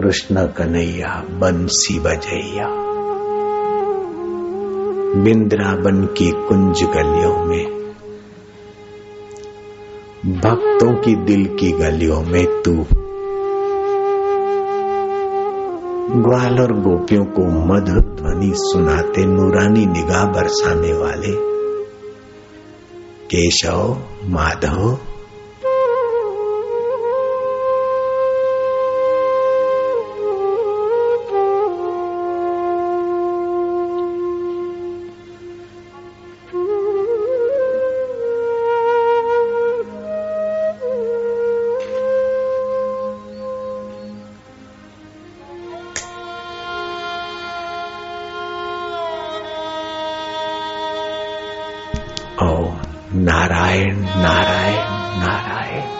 कृष्ण कन्हैया, बंसी बजैया। बिंद्रावन की कुंज गलियों में, भक्तों की दिल की गलियों में तू। ग्वाल और गोपियों को मधुर ध्वनि सुनाते नूरानी निगाह बरसाने वाले, केशव, माधव नारायण नारायण नारायण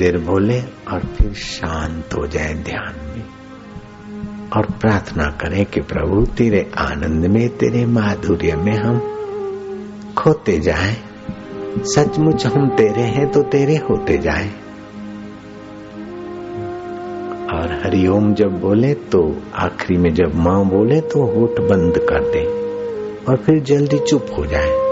देर बोले और फिर शांत हो जाए ध्यान में और प्रार्थना करें कि प्रभु, तेरे आनंद में, तेरे माधुर्य में हम खोते जाएँ। सचमुच हम तेरे हैं तो तेरे होते जाएँ। और हरिओम जब बोले तो आखिरी में जब माँ बोले तो होठ बंद कर दे और फिर जल्दी चुप हो जाए।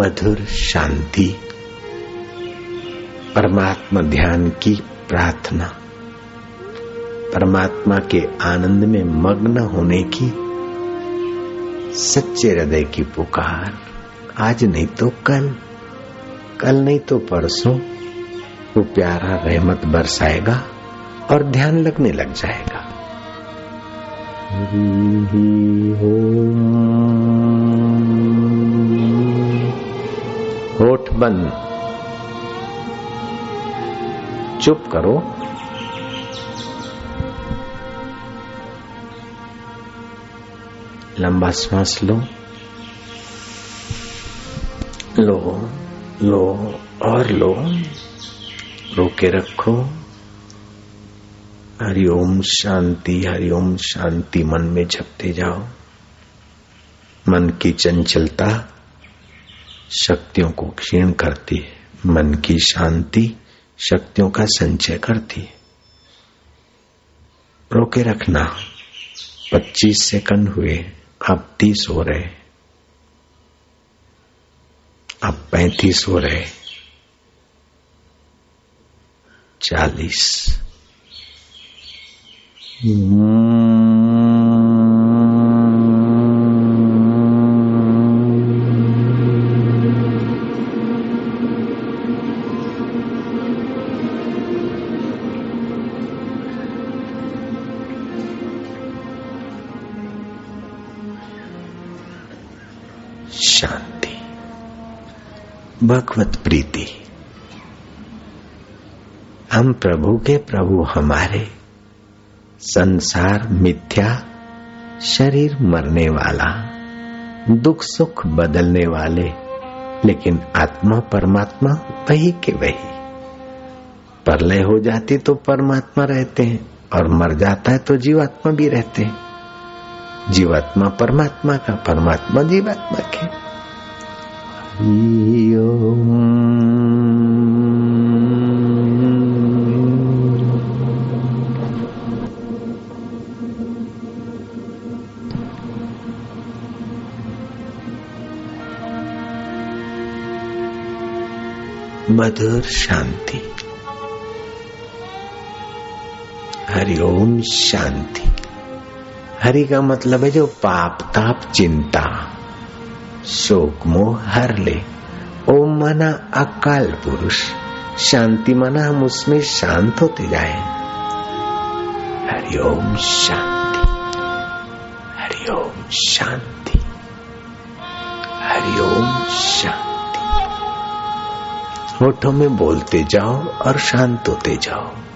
मधुर शांति, परमात्मा ध्यान की प्रार्थना, परमात्मा के आनंद में मग्न होने की, सच्चे हृदय की पुकार। आज नहीं तो कल कल नहीं तो परसों, वो प्यारा रहमत बरसाएगा और ध्यान लगने लग जाएगा। होठ बंद। चुप करो। लंबा श्वास लो। लो लो और लो। रोके रखो। हरिओम शांति हरिओम शांति। मन में जपते जाओ। मन की चंचलता शक्तियों को क्षीण करती है। मन की शांति शक्तियों का संचय करती है। रोके रखना। 25 सेकंड हुए, अब 30 हो रहे। अब 35 हो रहे। 40 शांति भगवत प्रीति। हम प्रभु के प्रभु हमारे। संसार मिथ्या, शरीर मरने वाला, दुख सुख बदलने वाले, लेकिन आत्मा परमात्मा वही के वही। परलय हो जाती तो परमात्मा रहते हैं, और मर जाता है तो जीवात्मा भी रहते हैं। जीवात्मा परमात्मा का, परमात्मा जीवात्मा के। मधुर शांति। हरिओम शांति। हरि का मतलब है जो पाप ताप चिंता। शोक मोह हर ले ओम मना अकाल पुरुष शांति मना हम उसमें शांत होते जाए हरिओम शांति हरिओम शांति हरिओम शांति होठों में बोलते जाओ और शांत होते जाओ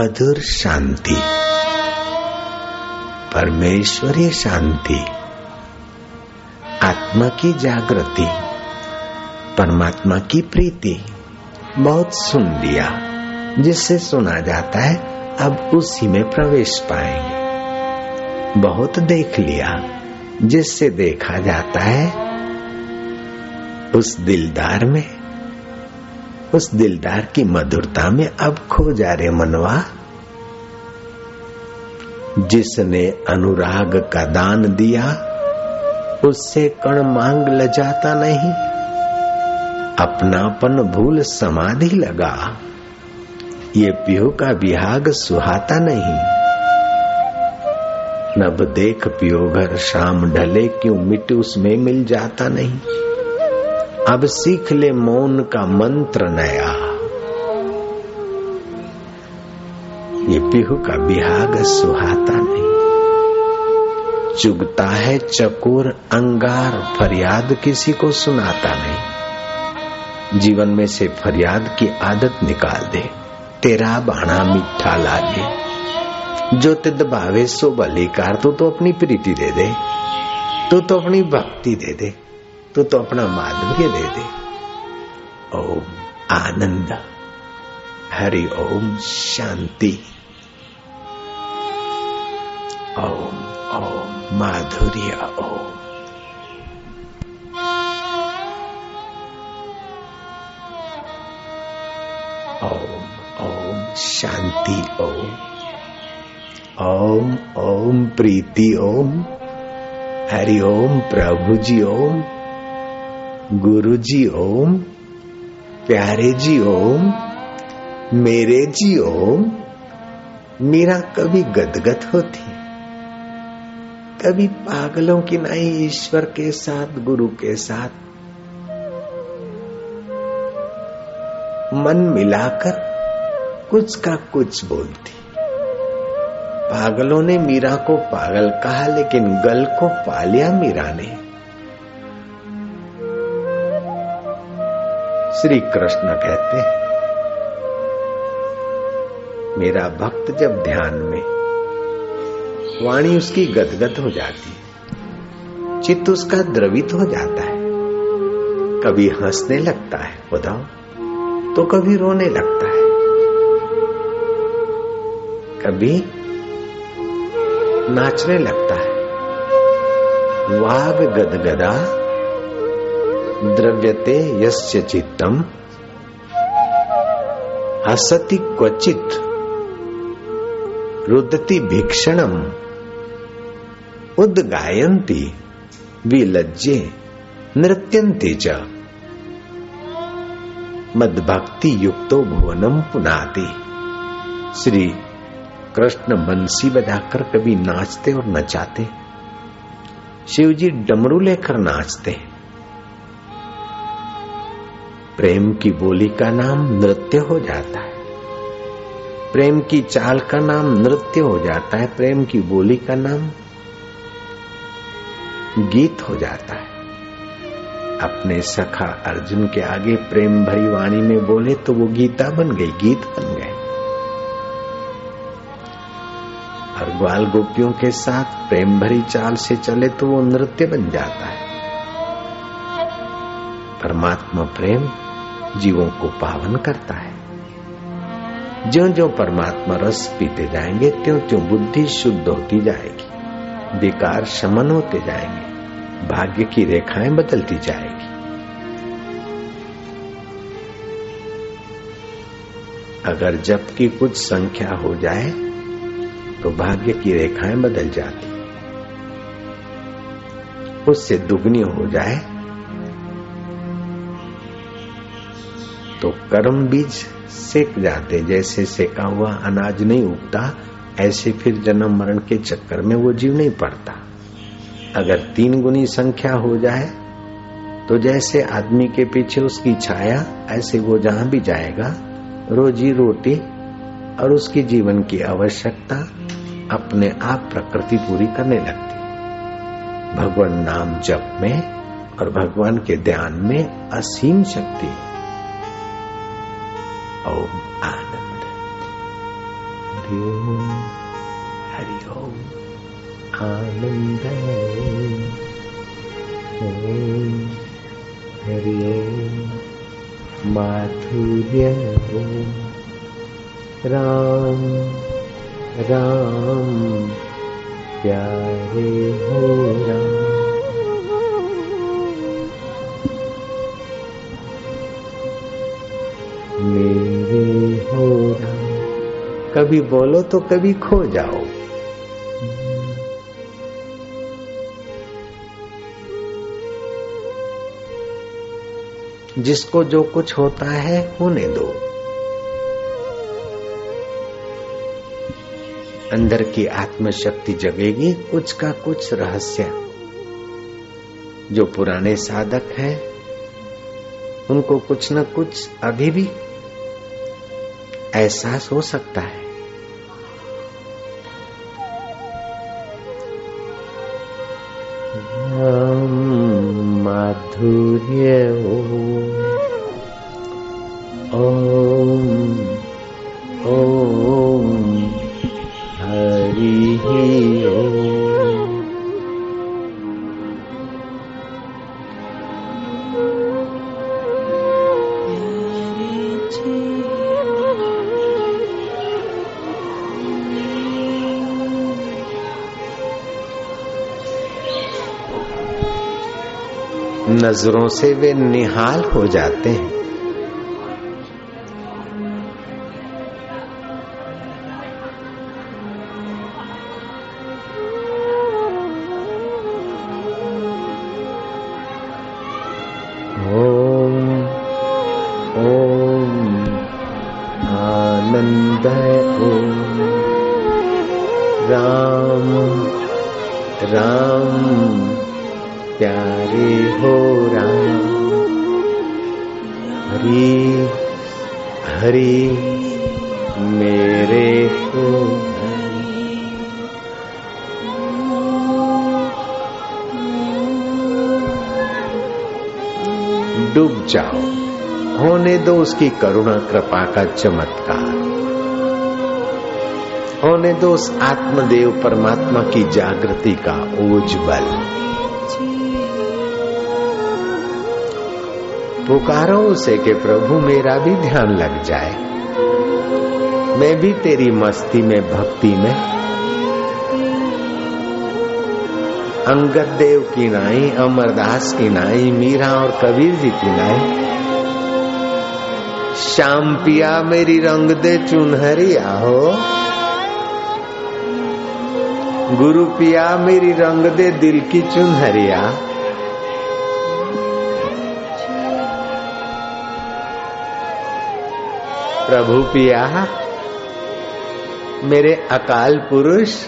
मधुर शांति, परमेश्वरीय शांति, आत्मा की जागृति, परमात्मा की प्रीति, बहुत सुन लिया, जिससे सुना जाता है अब उसी में प्रवेश पाएँगे। बहुत देख लिया, जिससे देखा जाता है उस दिलदार में उस दिलदार की मधुरता में अब खो जा रहे मनवा। जिसने अनुराग का दान दिया, उससे कण मांग लजाता नहीं। अपनापन भूल समाधि लगा। ये पियो का विहाग सुहाता नहीं। नब देख पियो घर शाम ढले क्यों मिट्टी उसमें मिल जाता नहीं। अब सीख ले मौन का मंत्र नया। ये पिहू का बिहाग सुहाता नहीं। चुगता है चकोर, अंगार, फरियाद किसी को सुनाता नहीं। जीवन में से फरियाद की आदत निकाल दे। तेरा बाणा मीठा लागे। जो तिद भावे सो बलिकार तू तो अपनी प्रीति दे दे। तू तो अपनी भक्ति दे दे। तू तो अपना माधुर्य दे दे। ओम आनंद। हरि ओम शांति। ओम ओम माधुर्य, ओम। ओम ओम शांति, ओम। ओम ओम प्रीति, ओम। हरि ओम प्रभु जी ओम। गुरु जी ओम, प्यारे जी ओम, मेरे जी ओम। मीरा कभी गदगद होती, कभी पागलों की नहीं ईश्वर के साथ, गुरु के साथ। मन मिलाकर कुछ का कुछ बोलती। पागलों ने मीरा को पागल कहा, लेकिन गल को पालिया मीरा ने। श्री कृष्ण कहते हैं, मेरा भक्त जब ध्यान में, वाणी उसकी गदगद हो जाती है, चित्त उसका द्रवित हो जाता है। कभी हंसने लगता है बताओ तो कभी रोने लगता है। कभी नाचने लगता है, वाग गदगदा द्रव्यते यस्य चित्तम। हसति क्वचित। रुदती भीक्षणम। उदगायंती विलज्जे। नृत्यंती च। मदभक्ति युक्तो भुवनम पुनाति। श्री कृष्ण बंसी बजाकर कभी नाचते और नचाते। शिव जी डमरू लेकर नाचते। प्रेम की बोली का नाम नृत्य हो जाता है। प्रेम की चाल का नाम नृत्य हो जाता है। प्रेम की बोली का नाम गीत हो जाता है। अपने सखा अर्जुन के आगे प्रेम भरी वाणी में बोले तो वो गीता बन गई, गीत बन गए। और ग्वाल गोपियों के साथ प्रेम भरी चाल से चले तो वो नृत्य बन जाता है। परमात्मा प्रेम जीवों को पावन करता है। ज्यो ज्यो परमात्मा रस पीते जाएँगे त्यों त्यों बुद्धि शुद्ध होती जाएगी। विकार शमन होते जाएँगे। भाग्य की रेखाएँ बदलती जाएगी। अगर जब की कुछ संख्या हो जाए तो भाग्य की रेखाएँ बदल जाती। उससे दुगनी हो जाए तो कर्म बीज सेक जाते, जैसे सेका हुआ अनाज नहीं उगता, ऐसे फिर जन्म मरण के चक्कर में वो जीव नहीं पड़ता। अगर तीन गुनी संख्या हो जाए तो जैसे आदमी के पीछे उसकी छाया, ऐसे वो जहाँ भी जाएगा, रोजी रोटी और उसकी जीवन की आवश्यकता अपने आप प्रकृति पूरी करने लगती। भगवान नाम जप में और भगवान के ध्यान में असीम शक्ति ओम आनंद हरिओम हरिओम आनंद ओम हरिओम माधुर्य ओम राम राम प्यारे हो राम मेरे हो राम कभी बोलो तो कभी खो जाओ। जिसको जो कुछ होता है, होने दो। अंदर की आत्मशक्ति जगेगी, कुछ का कुछ रहस्य। जो पुराने साधक हैं, उनको कुछ न कुछ अभी भी एहसास हो सकता है। नज़रों से वे निहाल हो जाते हैं। डूब जाओ। होने दो उसकी करुणा, कृपा का चमत्कार। होने दो उस आत्मदेव परमात्मा की जागृति का बल। पुकारो उसे के प्रभु, मेरा भी ध्यान लग जाए। मैं भी तेरी मस्ती में, भक्ति में अंगद देव की नाई, अमरदास की नाई, मीरा और कबीर जी की नाई। श्याम पिया, मेरी रंग दे चुनहरिया हो। गुरु पिया, मेरी रंग दे दिल की चुनहरिया। प्रभु पिया, मेरे अकाल पुरुष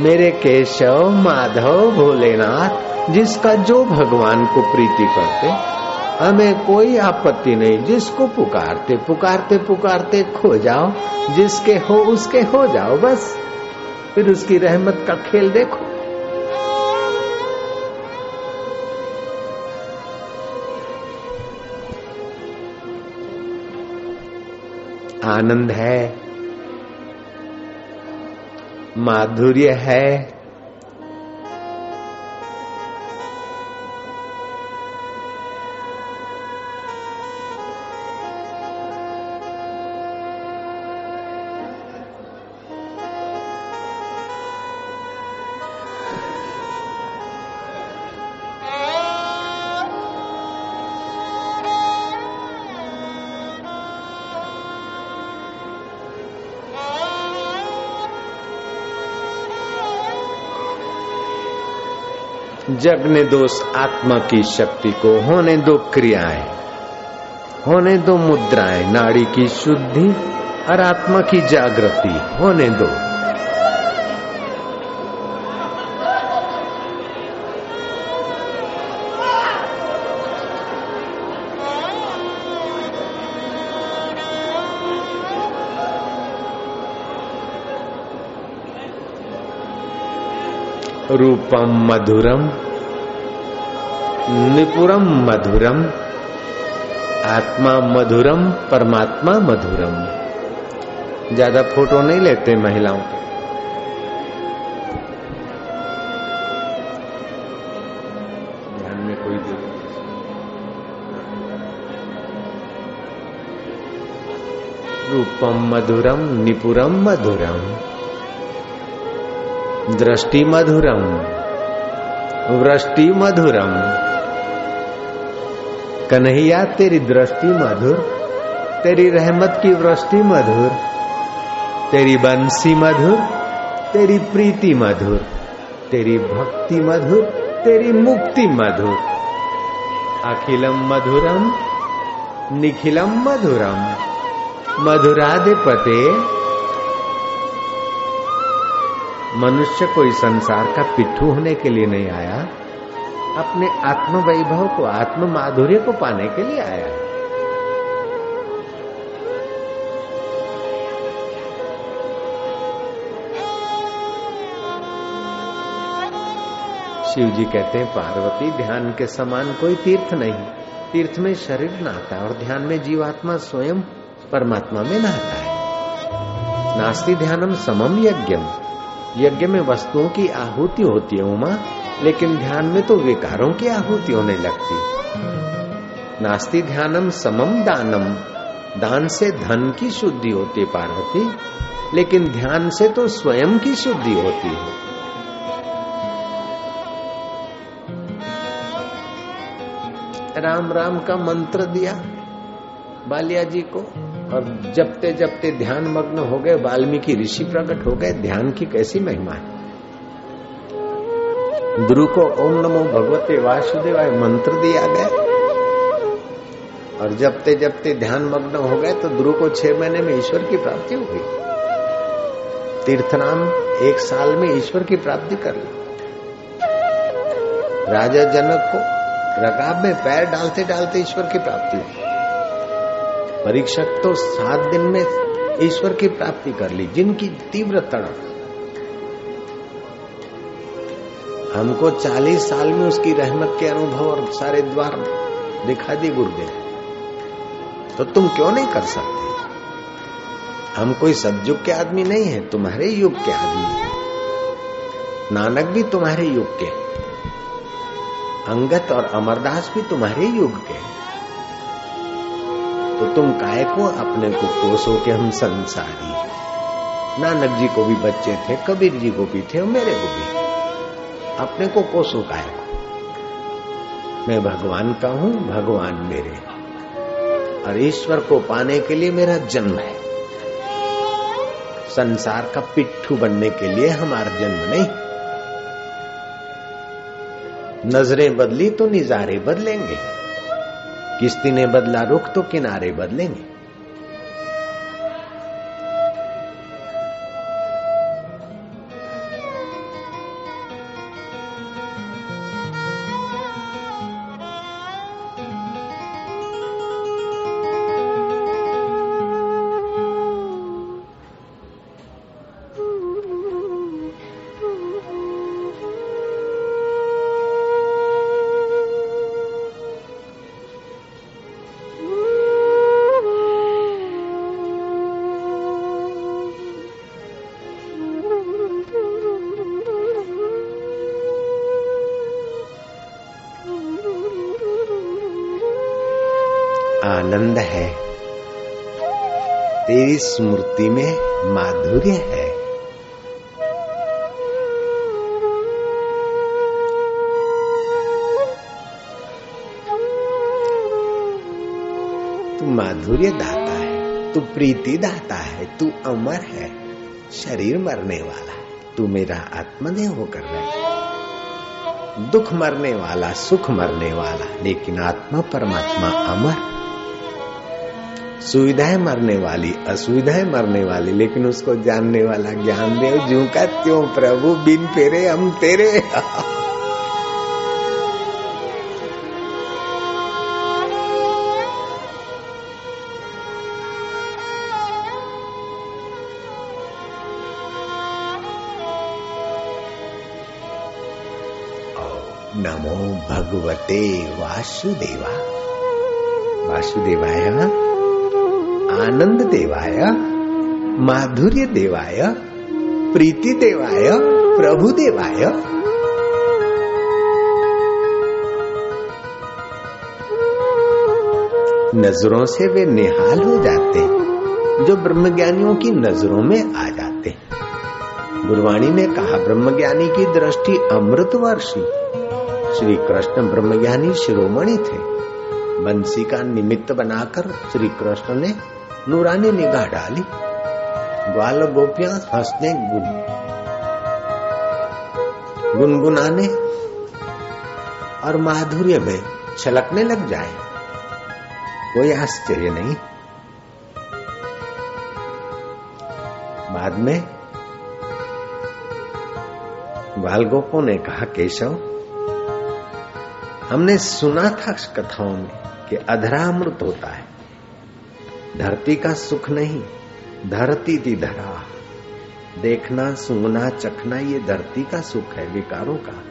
मेरे केशव माधव भोलेनाथ, जिसका जो भगवान को प्रीति करते, हमें कोई आपत्ति नहीं, जिसको पुकारते पुकारते पुकारते खो जाओ, जिसके हो, उसके हो जाओ, बस। फिर उसकी रहमत का खेल देखो। आनंद है। माधुर्य है जगने दो आत्मा की शक्ति को, होने दो क्रियाएँ, होने दो मुद्राएँ, नाड़ी की शुद्धि और आत्मा की जागृति, होने दो। रूपम मधुरम, निपुरम मधुरम, आत्मा मधुरम, परमात्मा मधुरम। ज़्यादा फ़ोटो नहीं लेते महिलाओं के। ध्यान में कोई दे रूपम मधुरम, निपुरम मधुरम। दृष्टि मधुरम वृष्टि मधुरम कन्हैया, तेरी दृष्टि मधुर तेरी रहमत की वृष्टि मधुर तेरी बंसी मधुर तेरी प्रीति मधुर तेरी भक्ति मधुर तेरी मुक्ति मधुर अखिलम मधुरम, निखिलम मधुरम। मधुराधिपते मनुष्य कोई संसार का पिट्ठू होने के लिए नहीं आया, अपने आत्म वैभव को आत्म माधुर्य को पाने के लिए आया। शिव जी कहते हैं, पार्वती, ध्यान के समान कोई तीर्थ नहीं। तीर्थ में शरीर नहाता और ध्यान में जीवात्मा स्वयं परमात्मा में नहाता है। नास्ति ध्यानम समम यज्ञम। यज्ञ में वस्तुओं की आहुति होती है, उमा। लेकिन ध्यान में तो विकारों की आहुति होने लगती। नास्ति ध्यानम समम दानम। दान से धन की शुद्धि होती पार्वती। लेकिन ध्यान से तो स्वयं की शुद्धि होती है। राम राम का मंत्र दिया बालिया जी को। और जपते जपते ध्यान मग्न हो गए, वाल्मीकि ऋषि प्रकट हो गए, ध्यान की कैसी महिमा है? गुरु को ओम नमो भगवते वासुदेवाय मंत्र दिया गया। और जपते जपते ध्यान मग्न हो गए तो गुरु को छह महीने में ईश्वर की प्राप्ति हो गई। तीर्थनाम एक साल में ईश्वर की प्राप्ति कर ली। राजा जनक को रकाब में पैर डालते डालते ईश्वर की प्राप्ति हुई। परीक्षक तो सात दिन में ईश्वर की प्राप्ति कर ली, जिनकी तीव्र तड़प। हमको चालीस साल में उसकी रहमत के अनुभव और सारे द्वार दिखा दी गुरुदेव। तो तुम क्यों नहीं कर सकते? हम कोई सदयुग के आदमी नहीं है, तुम्हारे युग के आदमी है। नानक भी तुम्हारे युग के अंगत और अमरदास भी तुम्हारे युग के तो तुम काय को अपने को कोसो के हम संसारी नानक जी को भी बच्चे थे, कबीर जी को भी थे, और मेरे को भी अपने को कोसो काय को? मैं भगवान का हूँ, भगवान मेरे और ईश्वर को पाने के लिए मेरा जन्म है। संसार का पिट्ठू बनने के लिए हमारा जन्म नहीं। नज़रें बदली तो निजारे बदलेंगे। किस्ती ने बदला रुख तो किनारे बदलेंगे। आनंद है। तेरी स्मृति में माधुर्य है। तू माधुर्य दाता है, तू प्रीति दाता है, तू अमर है। शरीर मरने वाला है, तू मेरा आत्मदेह होकर रहे दुख मरने वाला, सुख मरने वाला, लेकिन आत्मा परमात्मा अमर। सुविधाएँ मरने वाली, असुविधाएँ मरने वाली, लेकिन उसको जानने वाला ज्ञान देव जू का त्यों प्रभु, बिन फेरे हम तेरे। नमो भगवते वासुदेवा। वासुदेवाय आनंद देवाय, माधुर्य देवाय, प्रीति देवाय, प्रभु देवाय। नज़रों से वे निहाल हो जाते जो ब्रह्मज्ञानियों की नज़रों में आ जाते हैं। गुरवाणी ने कहा, ब्रह्मज्ञानी की दृष्टि अमृत वर्षी। श्री कृष्ण ब्रह्मज्ञानी शिरोमणि थे। बंसी का निमित्त बनाकर श्री कृष्ण ने नूरानी निगाह डाली। ग्वाल गोपियाँ हंसने गुन। गुनगुनाने और माधुर्य में छलकने लग जाए। कोई आश्चर्य नहीं। बाद में ग्वाल गोपों ने कहा, केशव, हमने सुना था कथाओं में कि अधरामृत होता है। धरती का सुख नहीं, धरती थी धरा। देखना सुनना चखना, ये धरती का सुख है विकारों का।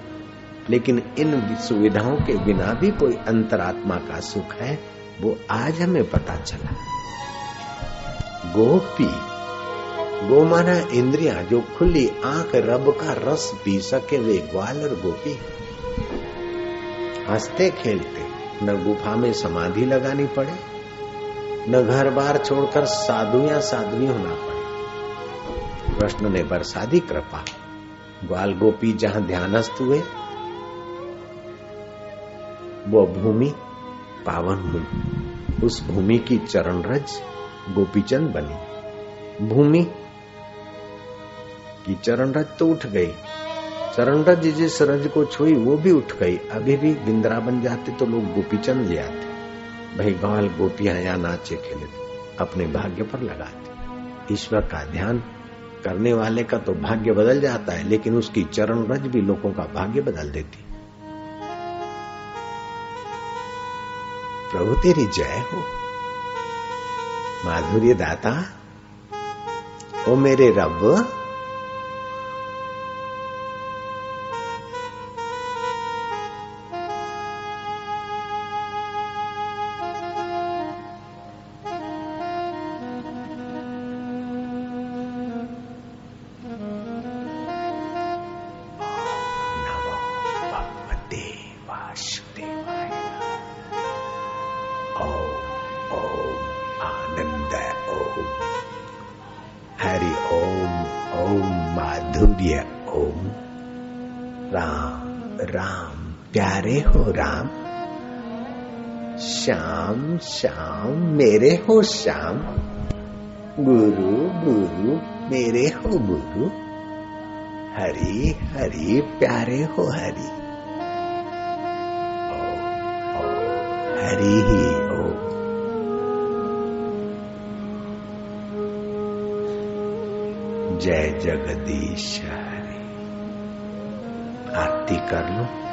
लेकिन इन सुविधाओं के बिना भी कोई अंतरात्मा का सुख है, वो आज हमें पता चला। गोपी, गोमाना इंद्रिया जो खुली आँख रब का रस पी सके, वे ग्वाल और गोपी। हँसते खेलते, न गुफा में समाधि लगानी पड़े न घर बार छोड़कर साधु या साध्वी होना पड़े। कृष्ण ने बरसादी कृपा। ग्वाल गोपी जहाँ ध्यानस्थ हुए, वो भूमि पावन हुई। उस भूमि की चरण रज गोपीचंद बनी। भूमि की चरण रज तो उठ गई। चरण रज जिस रज को छुई, वो भी उठ गई। अभी भी बिंद्रा बन जाते तो लोग गोपीचंद ले आते। भाई गाल गोपियाँ या नाचे खेले अपने भाग्य पर लगाते। ईश्वर का ध्यान करने वाले का तो भाग्य बदल जाता है, लेकिन उसकी चरण रज भी लोगों का भाग्य बदल देती। प्रभु तेरी जय हो। माधुर्य दाता, ओ मेरे रब माधुर्य ओम राम राम, प्यारे हो राम। श्याम श्याम, मेरे हो श्याम। गुरु गुरु, मेरे हो गुरु। हरि हरि, प्यारे हो हरि। हरि ही। जय जगदीश हरी। आरती कर लो।